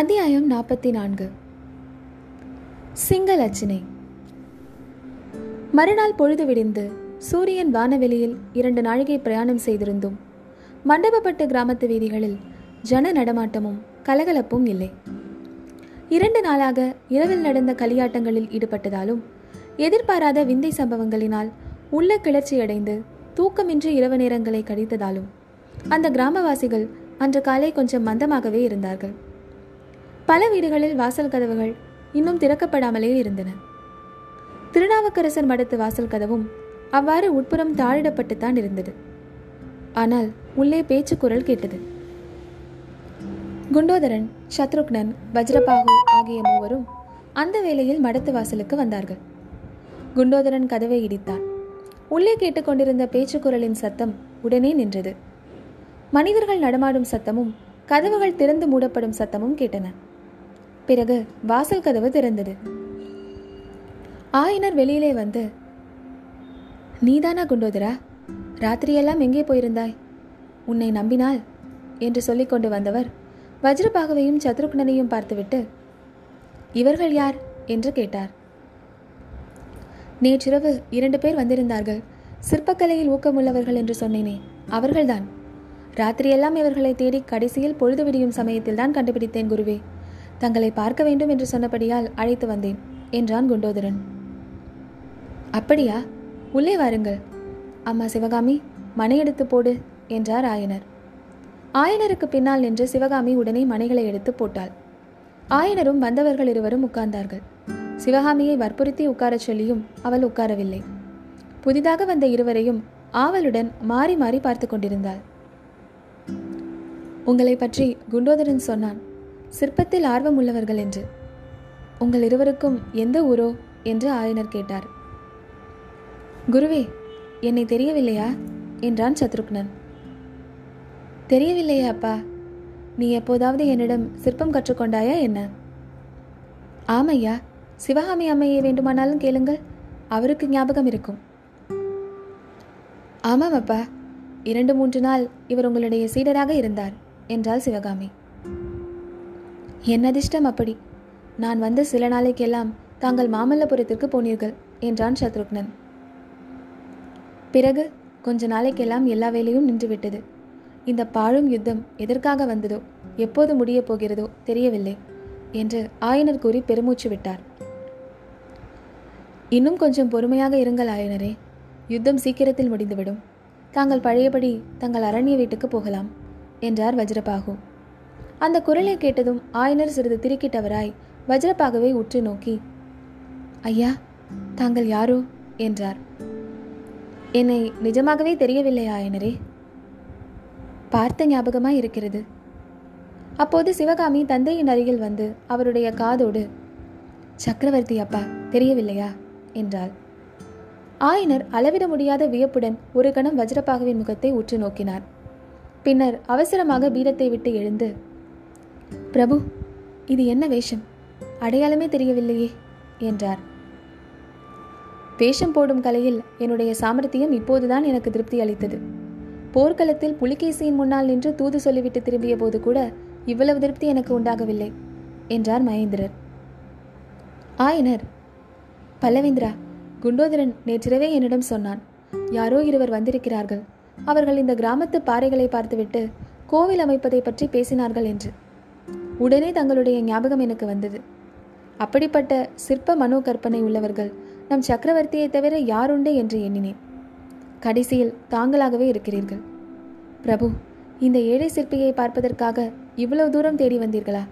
அத்தியாயம் நாற்பத்தி நான்கு சிங்களச்சினை மறுநாள் பொழுது விடிந்து சூரியன் வானவெளியில் இரண்டு நாழிகை பிரயாணம் செய்திருந்தும் மண்டபப்பட்டு கிராமத்து வீதிகளில் ஜன நடமாட்டமும் கலகலப்பும் இல்லை. இரண்டு நாளாக இரவில் நடந்த களியாட்டங்களில் ஈடுபட்டதாலும் எதிர்பாராத விந்தை சம்பவங்களினால் உள்ள கிளர்ச்சியடைந்து தூக்கமின்றி இரவு நேரங்களை கழித்ததாலும் அந்த கிராமவாசிகள் அன்று காலை கொஞ்சம் மந்தமாகவே இருந்தார்கள். பல வீடுகளில் வாசல் கதவுகள் இன்னும் திறக்கப்படாமலே இருந்தன. திருநாவுக்கரசர் மடத்து வாசல் கதவும் அவ்வாறு உட்புறம் தாழிடப்பட்டுத்தான் இருந்தது. ஆனால் உள்ளே பேச்சு குரல் கேட்டது. குண்டோதரன் சத்ருக்னன் வஜ்ரபாகு ஆகிய மூவரும் அந்த வேளையில் மடத்து வாசலுக்கு வந்தார்கள். குண்டோதரன் கதவை இடித்தான். உள்ளே கேட்டுக்கொண்டிருந்த பேச்சு குரலின் சத்தம் உடனே நின்றது. மனிதர்கள் நடமாடும் சத்தமும் கதவுகள் திறந்து மூடப்படும் சத்தமும் கேட்டன. பிறகு வாசல் கதவு திறந்தது. ஆயினர் வெளியிலே வந்து நீதானா குண்டோதரா? ராத்திரியெல்லாம் எங்கே போயிருந்தாய்? உன்னை நம்பினால்? என்று சொல்லிக்கொண்டு வந்தவர் வஜ்ரபாகவையும் சத்ருக்னனையும் பார்த்துவிட்டு இவர்கள் யார்? என்று கேட்டார். நேற்றிரவு இரண்டு பேர் வந்திருந்தார்கள். சிற்பக்கலையில் ஊக்கமுள்ளவர்கள் என்று சொன்னேனே அவர்கள்தான். ராத்திரியெல்லாம் இவர்களை தேடி கடைசியில் பொழுது விடியும் சமயத்தில் தான் கண்டுபிடித்தேன் குருவே. தங்களை பார்க்க வேண்டும் என்று சொன்னபடியால் அழைத்து வந்தேன் என்றான் குண்டோதரன். அப்படியா? உள்ளே வாருங்கள். அம்மா சிவகாமி மனை எடுத்து போடு என்றார் ஆயனர். ஆயனருக்கு பின்னால் நின்று சிவகாமி உடனே மனைகளை எடுத்து போட்டாள். ஆயனரும் வந்தவர்கள் இருவரும் உட்கார்ந்தார்கள். சிவகாமியை வற்புறுத்தி உட்காரச் சொல்லியும் அவள் உட்காரவில்லை. புதிதாக வந்த இருவரையும் ஆவலுடன் மாறி மாறி பார்த்து கொண்டிருந்தாள். உங்களை பற்றி குண்டோதரன் சொன்னான். சிற்பத்தில் ஆர்வம் உள்ளவர்கள் என்று. உங்கள் இருவருக்கும் எந்த ஊரோ என்று ஆயனர் கேட்டார். குருவே என்னை தெரியவில்லையா? என்றான் சத்ருக்னன். தெரியவில்லையா அப்பா. நீ எப்போதாவது என்னிடம் சிற்பம் கற்றுக்கொண்டாயா என்ன? ஆமையா சிவகாமி அம்மையை வேண்டுமானாலும் கேளுங்கள். அவருக்கு ஞாபகம் இருக்கும். ஆமாம் அப்பா. இரண்டு மூன்று நாள் இவர் உங்களுடைய சீடராக இருந்தார் என்றாள் சிவகாமி. என் அதிர்ஷ்டம் அப்படி? நான் வந்த சில நாளைக்கெல்லாம் தாங்கள் மாமல்லபுரத்திற்கு போனீர்கள் என்றான் சத்ருக்னன். பிறகு கொஞ்ச நாளைக்கெல்லாம் எல்லா வேலையும் நின்றுவிட்டது. இந்த பாழும் யுத்தம் எதற்காக வந்ததோ எப்போது முடியப் போகிறதோ தெரியவில்லை என்று ஆயனர் கூறி பெருமூச்சு விட்டார். இன்னும் கொஞ்சம் பொறுமையாக இருங்கள் ஆயனரே யுத்தம் சீக்கிரத்தில் முடிந்துவிடும். தாங்கள் பழையபடி தங்கள் அரண்ய வீட்டுக்கு போகலாம் என்றார் வஜ்ரபாகு. அந்த குரலை கேட்டதும் ஆயனர் சிறிது திருக்கிட்டவராய் வஜ்ரபாகவை உற்று நோக்கி ஐயா தாங்கள் யாரோ? என்றார். என்னை நிஜமாகவே தெரியவில்லை ஆயனரே. பார்த்த ஞாபகமாய் இருக்கிறது. அப்போது சிவகாமி தந்தையின் அருகில் வந்து அவருடைய காதோடு சக்கரவர்த்தி அப்பா தெரியவில்லையா? என்றாள். ஆயனர் அளவிட முடியாத வியப்புடன் ஒரு கணம் வஜ்ரபாகுவின் முகத்தை உற்று நோக்கினார். பின்னர் அவசரமாக பீடத்தை விட்டு எழுந்து பிரபு இது என்ன வேஷம்? அடையாளமே தெரியவில்லையே என்றார். வேஷம் போடும் கலையில் என்னுடைய சாமர்த்தியம் இப்போதுதான் எனக்கு திருப்தி அளித்தது. போர்க்களத்தில் புலிகேசியின் முன்னால் நின்று தூது சொல்லிவிட்டு திரும்பிய போது கூட இவ்வளவு திருப்தி எனக்கு உண்டாகவில்லை என்றார் மகேந்திரர். ஆயனர் பல்லவேந்திரா குண்டோதரன் நேற்றிரவே என்னிடம் சொன்னான் யாரோ இருவர் வந்திருக்கிறார்கள். அவர்கள் இந்த கிராமத்து பாறைகளை பார்த்துவிட்டு கோவில் அமைப்பதை பற்றி பேசினார்கள் என்று. உடனே தங்களுடைய ஞாபகம் எனக்கு வந்தது. அப்படிப்பட்ட சிற்ப மனோ கற்பனை உள்ளவர்கள் நம் சக்கரவர்த்தியை தவிர யாருண்டு என்று எண்ணினேன். கடைசியில் தாங்களாகவே இருக்கிறீர்கள். பிரபு இந்த ஏழை சிற்பியை பார்ப்பதற்காக இவ்வளவு தூரம் தேடி வந்தீர்களா?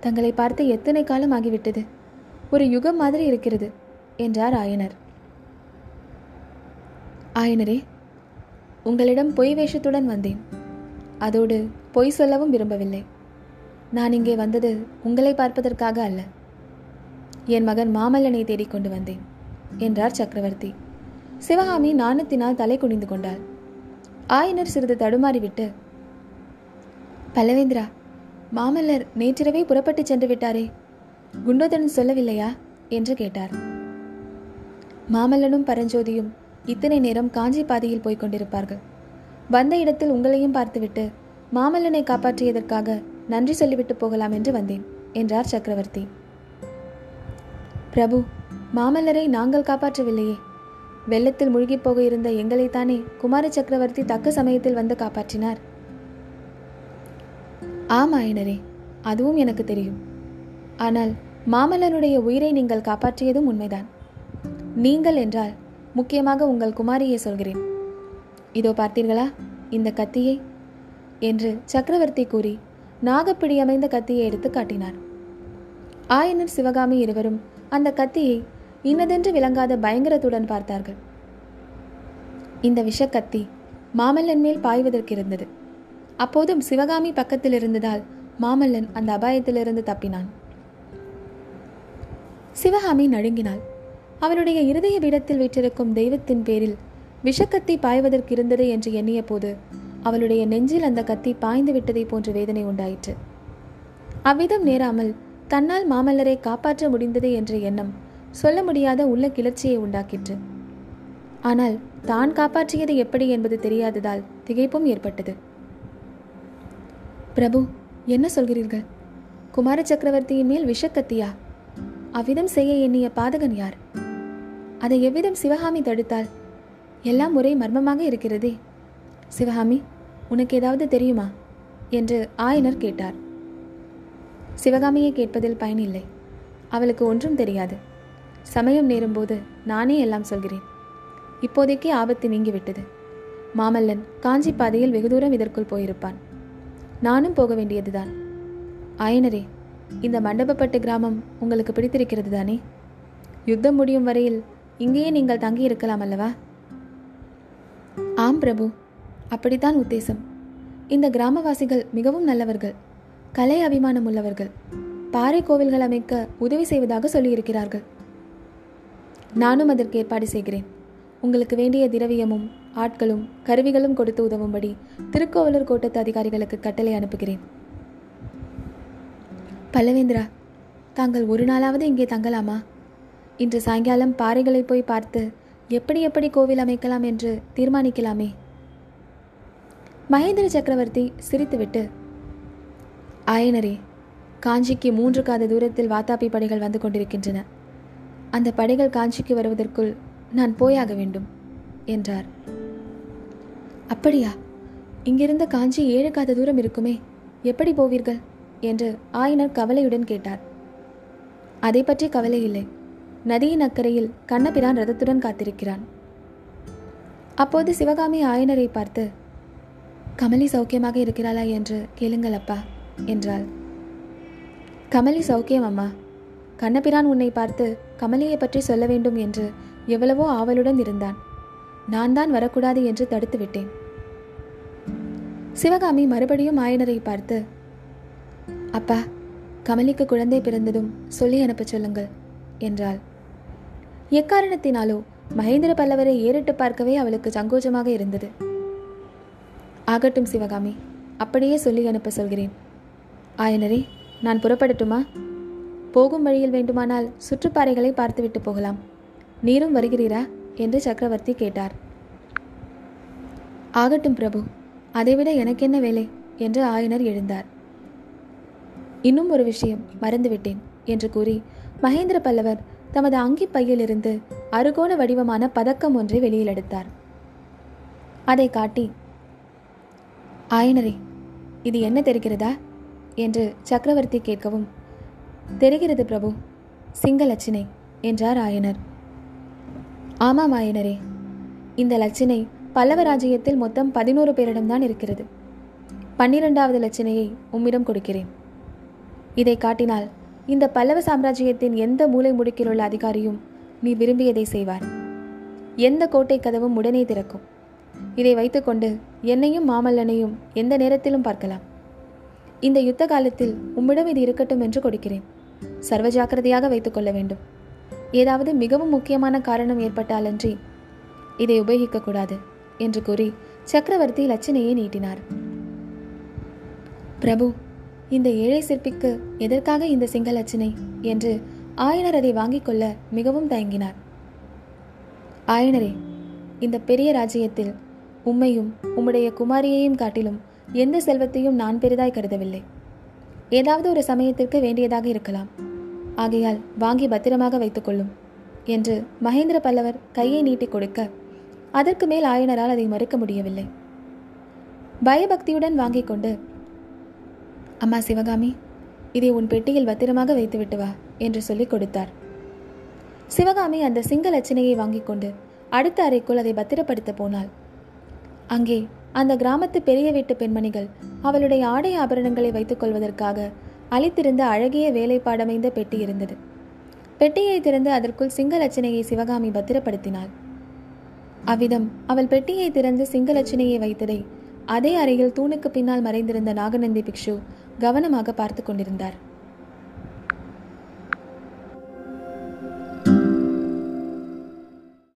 தங்களை பார்த்து எத்தனை காலம் ஆகிவிட்டது? ஒரு யுகம் மாதிரி இருக்கிறது என்றார் ஆயனர். ஆயனரே உங்களிடம் பொய் வேஷத்துடன் வந்தேன். அதோடு பொய் சொல்லவும் விரும்பவில்லை. நான் இங்கே வந்தது உங்களை பார்ப்பதற்காக அல்ல. என் மகன் மாமல்லனை தேடிக்கொண்டு வந்தேன் என்றார் சக்கரவர்த்தி. சிவகாமி நாணத்தினால் தலை குனிந்து கொண்டாள். ஆயனர் சிறிது தடுமாறிவிட்டு பல்லவேந்திரா மாமல்லர் நேற்றிரவே புறப்பட்டு சென்று விட்டாரே குண்டோதரன் சொல்லவில்லையா? என்று கேட்டார். மாமல்லனும் பரஞ்சோதியும் இத்தனை நேரம் காஞ்சி பாதையில் போய்க் கொண்டிருப்பார்கள். வந்த இடத்தில் உங்களையும் பார்த்துவிட்டு மாமல்லனை காப்பாற்றியதற்காக நன்றி சொல்லிவிட்டு போகலாம் என்று வந்தேன் என்றார் சக்கரவர்த்தி. பிரபு மாமல்லரை நாங்கள் காப்பாற்றவில்லையே. வெள்ளத்தில் முழுகிப் போக இருந்த எங்களைத்தானே குமார சக்கரவர்த்தி தக்க சமயத்தில் வந்து காப்பாற்றினார். ஆம் ஆயனரே அதுவும் எனக்கு தெரியும். ஆனால் மாமல்லனுடைய உயிரை நீங்கள் காப்பாற்றியதும் உண்மைதான். நீங்கள் என்றால் முக்கியமாக உங்கள் குமாரியை சொல்கிறேன். இதோ பார்த்தீர்களா இந்த கத்தியை? என்று சக்கரவர்த்தி கூறி நாகப்பிடி அமைந்த கத்தியை எடுத்து காட்டினார். ஆயனர் சிவகாமி இருவரும் அந்த கத்தியை இன்னதென்று விளங்காத பயங்கரத்துடன் பார்த்தார்கள். இந்த விஷக்கத்தி மாமல்லன் மேல் பாய்வதற்கு இருந்தது அப்போதும் சிவகாமி பக்கத்தில் இருந்ததால் மாமல்லன் அந்த அபாயத்திலிருந்து தப்பினான். சிவகாமி நடுங்கினாள். அவளுடைய இருதய பீடத்தில் வீற்றிருக்கும் தெய்வத்தின் பேரில் விஷக்கத்தி பாய்வதற்கு இருந்தது என்று எண்ணிய போது அவளுடைய நெஞ்சில் அந்த கத்தி பாய்ந்து விட்டதை போன்ற வேதனை உண்டாயிற்று. அவ்விதம் நேராமல் தன்னால் மாமல்லரை காப்பாற்ற முடிந்தது என்ற எண்ணம் சொல்ல முடியாத உள்ள கிளர்ச்சியை உண்டாக்கிற்று. ஆனால் தான் காப்பாற்றியது எப்படி என்பது தெரியாததால் திகைப்பும் ஏற்பட்டது. பிரபு என்ன சொல்கிறீர்கள்? குமார சக்கரவர்த்தியின் மேல் விஷக்கத்தியா? அவ்விதம் செய்ய எண்ணிய பாதகன் யார்? அதை எவ்விதம் சிவகாமி தடுத்தால்? எல்லாம் ஒரே மர்மமாக இருக்கிறதே. சிவகாமி உனக்கு ஏதாவது தெரியுமா? என்று ஆயனர் கேட்டார். சிவகாமியை கேட்பதில் பயனில்லை அவளுக்கு ஒன்றும் தெரியாது. சமயம் நேரும்போது நானே எல்லாம் சொல்கிறேன். இப்போதைக்கே ஆபத்து நீங்கிவிட்டது. மாமல்லன் காஞ்சி பாதையில் வெகு தூரம் இதற்குள் போயிருப்பான். நானும் போக வேண்டியதுதான். ஆயனரே இந்த மண்டபப்பட்டு கிராமம் உங்களுக்கு பிடித்திருக்கிறது தானே? யுத்தம் முடியும் வரையில் இங்கேயே நீங்கள் தங்கி இருக்கலாம் அல்லவா? ஆம் பிரபு. அப்படித்தான் உத்தேசம். இந்த கிராமவாசிகள் மிகவும் நல்லவர்கள். கலை அபிமானம் உள்ளவர்கள். பாறை கோவில்கள் அமைக்க உதவி செய்வதாக சொல்லியிருக்கிறார்கள். நானும் அதற்கு ஏற்பாடு செய்கிறேன். உங்களுக்கு வேண்டிய திரவியமும் ஆட்களும் கருவிகளும் கொடுத்து உதவும்படி திருக்கோவலூர் கோட்டத்து அதிகாரிகளுக்கு கட்டளை அனுப்புகிறேன். பல்லவேந்திரா தாங்கள் ஒரு நாளாவது இங்கே தங்கலாமா? இன்று சாயங்காலம் பாறைகளை போய் பார்த்து எப்படி எப்படி கோவில் அமைக்கலாம் என்று தீர்மானிக்கலாமே? மகேந்திர சக்கரவர்த்தி சிரித்துவிட்டு ஆயனரே காஞ்சிக்கு மூன்று காத தூரத்தில் வாத்தாப்பி படைகள் வந்து கொண்டிருக்கின்றன. அந்த படைகள் காஞ்சிக்கு வருவதற்குள் நான் போயாக வேண்டும் என்றார். அப்படியா? இங்கிருந்த காஞ்சி ஏழு காத தூரம் இருக்குமே எப்படி போவீர்கள்? என்று ஆயனர் கவலையுடன் கேட்டார். அதை பற்றி கவலை இல்லை. நதியின் அக்கறையில் கண்ணபிரான் ரதத்துடன் காத்திருக்கிறான். அப்போது சிவகாமி ஆயனரை பார்த்து கமலி சௌக்கியமாக இருக்கிறாளா என்று கேளுங்கள் அப்பா என்றாள். கமலி சௌக்கியம் அம்மா. கண்ணபிரான் உன்னை பார்த்து கமலியை பற்றி சொல்ல வேண்டும் என்று எவ்வளவோ ஆவலுடன் இருந்தான். நான் தான் வரக்கூடாது என்று தடுத்து விட்டேன். சிவகாமி மறுபடியும் ஆயனரை பார்த்து அப்பா கமலிக்கு குழந்தை பிறந்ததும் சொல்லி அனுப்ப சொல்லுங்கள் என்றாள். எக்காரணத்தினாலோ மகேந்திர பல்லவரை ஏறிட்டு பார்க்கவே அவளுக்கு சங்கோஜமாக இருந்தது. ஆகட்டும் சிவகாமி. அப்படியே சொல்லி அனுப்ப சொல்கிறேன். ஆயனரே நான் புறப்படட்டுமா? போகும் வழியில் வேண்டுமானால் சுற்றுப்பாறைகளை பார்த்துவிட்டு போகலாம். நீரும் வருகிறீரா? என்று சக்கரவர்த்தி கேட்டார். ஆகட்டும் பிரபு. அதைவிட எனக்கென்ன வேலை? என்று ஆயனர் எழுந்தார். இன்னும் ஒரு விஷயம் மறந்துவிட்டேன் என்று கூறி மகேந்திர பல்லவர் தமது அங்கி பையிலிருந்து அருகோண வடிவமான பதக்கம் ஒன்றை வெளியில் எடுத்தார். அதை காட்டி ஆயனரே இது என்ன தெரிகிறதா? என்று சக்கரவர்த்தி கேட்கவும் தெரிகிறது பிரபு சிங்க லட்சினை என்றார் ஆயனர். ஆமாம் ஆயனரே இந்த லட்சினை பல்லவ ராஜ்யத்தில் மொத்தம் பதினோரு பேரிடம்தான் இருக்கிறது. பன்னிரெண்டாவது லட்சணையை உம்மிடம் கொடுக்கிறேன். இதை காட்டினால் இந்த பல்லவ சாம்ராஜ்யத்தின் எந்த மூலை முடுக்கிலுள்ள அதிகாரியும் நீ விரும்பியதை செய்வார். எந்த கோட்டை கதவும் உடனே திறக்கும். இதை வைத்துக்கொண்டு என்னையும் மாமல்லனையும் எந்த நேரத்திலும் பார்க்கலாம். இந்த யுத்த காலத்தில் உம்மிடம் இது இருக்கட்டும் என்று கொடுக்கிறேன். சர்வ ஜாக்கிரதையாக வைத்துக்கொள்ள வேண்டும். ஏதாவது மிகவும் முக்கியமான காரணம் ஏற்பட்டாலன்றி இதை உபயோகிக்கக்கூடாது என்று கூறி சக்கரவர்த்தி லட்சணையை நீட்டினார். பிரபு இந்த ஏழை சிற்பிக்கு எதற்காக இந்த சிங்க லட்சணை என்று ஆயனர் அதை வாங்கிக் கொள்ள மிகவும் தயங்கினார். ஆயனரே இந்த பெரிய ராஜ்யத்தில் உம்மையும் உம்முடைய குமாரியையும் காட்டிலும் எந்த செல்வத்தையும் நான் பெரிதாய் கருதவில்லை. ஏதாவது ஒரு சமயத்திற்கு வேண்டியதாக இருக்கலாம். ஆகையால் வாங்கி பத்திரமாக வைத்துக்கொள்ளும் என்று மகேந்திர பல்லவர் கையை நீட்டிக் கொடுக்க அதற்கு மேல் ஆயனரால் அதை மறுக்க முடியவில்லை. பயபக்தியுடன் வாங்கிக் கொண்டு அம்மா சிவகாமி இதை உன் பெட்டியில் பத்திரமாக வைத்துவிட்டு வா என்று சொல்லிக் கொடுத்தார். சிவகாமி அந்த சிங்க லட்சணையை வாங்கிக் கொண்டு அடுத்த அறைக்குள் அதை பத்திரப்படுத்த போனாள். அங்கே அந்த கிராமத்து பெரிய வீட்டு பெண்மணிகள் அவளுடைய ஆடை ஆபரணங்களை வைத்துக் கொள்வதற்காக அளித்திருந்த அழகிய வேலைப்பாடமைந்த பெட்டி இருந்தது. பெட்டியை திறந்து அதற்குள் சிங்கலட்சணையை சிவகாமி பத்திரப்படுத்தினாள். அவ்விதம் அவள் பெட்டியை திறந்து சிங்கலட்சணையை வைத்ததை அதே அறையில் தூணுக்கு பின்னால் மறைந்திருந்த நாகநந்தி பிக்ஷு கவனமாக பார்த்து கொண்டிருந்தார்.